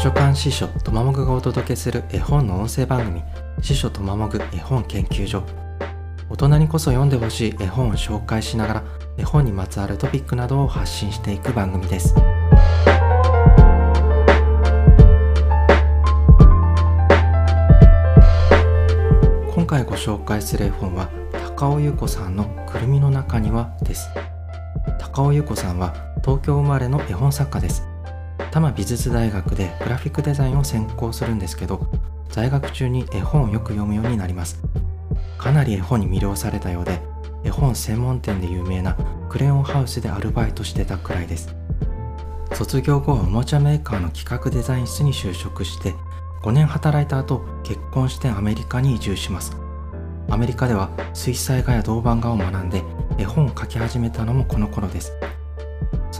図書館司書とまもぐがお届けする絵本の音声番組司書とまもぐ絵本研究所。大人にこそ読んでほしい絵本を紹介しながら絵本にまつわるトピックなどを発信していく番組です。今回ご紹介する絵本は高尾優子さんのくるみの中にはです。高尾優子さんは東京生まれの絵本作家です。多摩美術大学でグラフィックデザインを専攻するんですけど在学中に絵本をよく読むようになります。かなり絵本に魅了されたようで絵本専門店で有名なクレヨンハウスでアルバイトしてたくらいです。卒業後はおもちゃメーカーの企画デザイン室に就職して5年働いた後結婚してアメリカに移住します。アメリカでは水彩画や銅版画を学んで絵本を描き始めたのもこの頃です。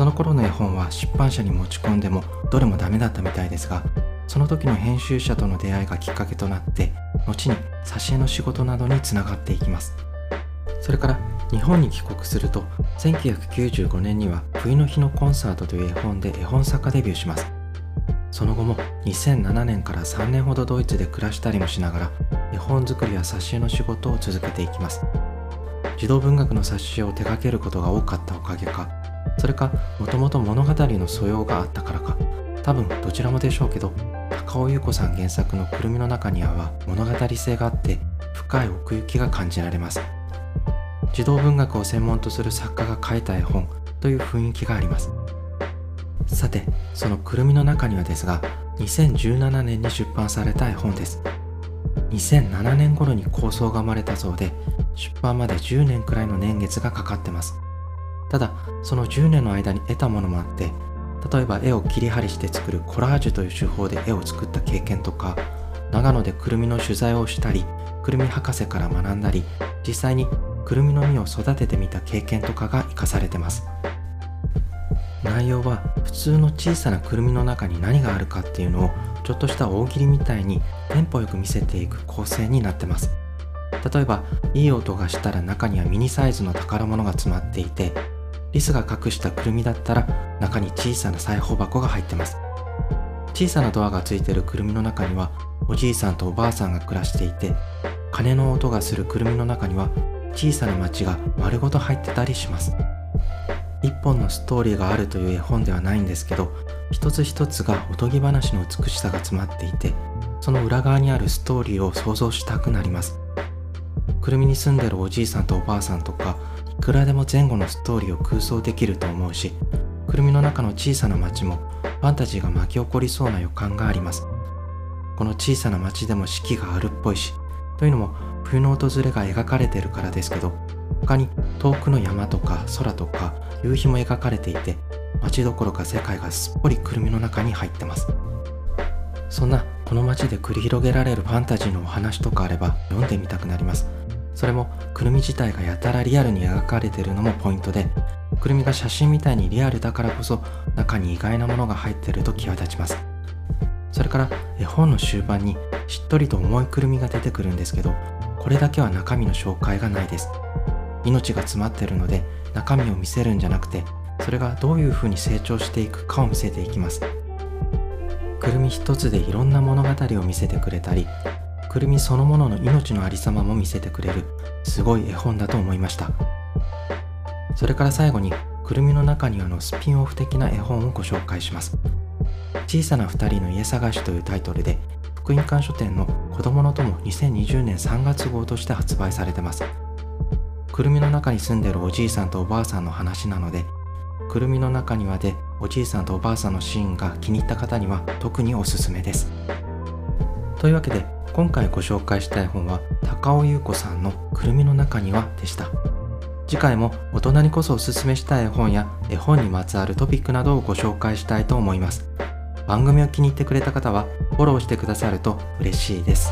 その頃の絵本は出版社に持ち込んでもどれもダメだったみたいですがその時の編集者との出会いがきっかけとなって後に挿絵の仕事などにつながっていきます。それから日本に帰国すると1995年には「冬の日のコンサート」という絵本で絵本作家デビューします。その後も2007年から3年ほどドイツで暮らしたりもしながら絵本作りや挿絵の仕事を続けていきます。児童文学の挿絵を手掛けることが多かったおかげかそれかもともと物語の素養があったからか。多分どちらもでしょうけど高尾優子さん原作の「くるみの中には」は物語性があって深い奥行きが感じられます。児童文学を専門とする作家が書いた絵本という雰囲気があります。さてそのくるみの中にはですが2017年に出版された絵本です。2007年頃に構想が生まれたそうで出版まで10年くらいの年月がかかってます。ただその10年の間に得たものもあって例えば絵を切り貼りして作るコラージュという手法で絵を作った経験とか長野でくるみの取材をしたりくるみ博士から学んだり実際にくるみの実を育ててみた経験とかが生かされてます。内容は普通の小さなくるみの中に何があるかっていうのをちょっとした大喜利みたいにテンポよく見せていく構成になってます。例えばいい音がしたら中にはミニサイズの宝物が詰まっていてリスが隠したくるみだったら中に小さな裁縫箱が入ってます。小さなドアがついてるくるみの中にはおじいさんとおばあさんが暮らしていて鐘の音がするくるみの中には小さな町が丸ごと入ってたりします。一本のストーリーがあるという絵本ではないんですけど一つ一つがおとぎ話の美しさが詰まっていてその裏側にあるストーリーを想像したくなります。くるみに住んでるおじいさんとおばあさんとかいくらでも前後のストーリーを空想できると思うしくるみの中の小さな町もファンタジーが巻き起こりそうな予感があります。この小さな町でも四季があるっぽいしというのも冬の訪れが描かれてるからですけど他に遠くの山とか空とか夕日も描かれていて街どころか世界がすっぽりくるみの中に入ってます。そんなこの街で繰り広げられるファンタジーのお話とかあれば読んでみたくなります。それもくるみ自体がやたらリアルに描かれてるのもポイントでくるみが写真みたいにリアルだからこそ中に意外なものが入ってると際立ちます。それから絵本の終盤にしっとりと重いくるみが出てくるんですけどこれだけは中身の紹介がないです。命が詰まってるので中身を見せるんじゃなくてそれがどういう風に成長していくかを見せていきます。くるみ一つでいろんな物語を見せてくれたりくるみそのものの命のありさまも見せてくれるすごい絵本だと思いました。それから最後にくるみの中にはのスピンオフ的な絵本をご紹介します。小さな二人の家探しというタイトルで福音館書店の子供の友2020年3月号として発売されてます。くるみの中に住んでるおじいさんとおばあさんの話なのでくるみの中にはでおじいさんとおばあさんのシーンが気に入った方には特におすすめです。というわけで今回ご紹介したい本は高尾優子さんの「くるみの中には」でした次回も大人にこそおすすめしたい絵本や絵本にまつわるトピックなどをご紹介したいと思います番組を気に入ってくれた方はフォローしてくださると嬉しいです。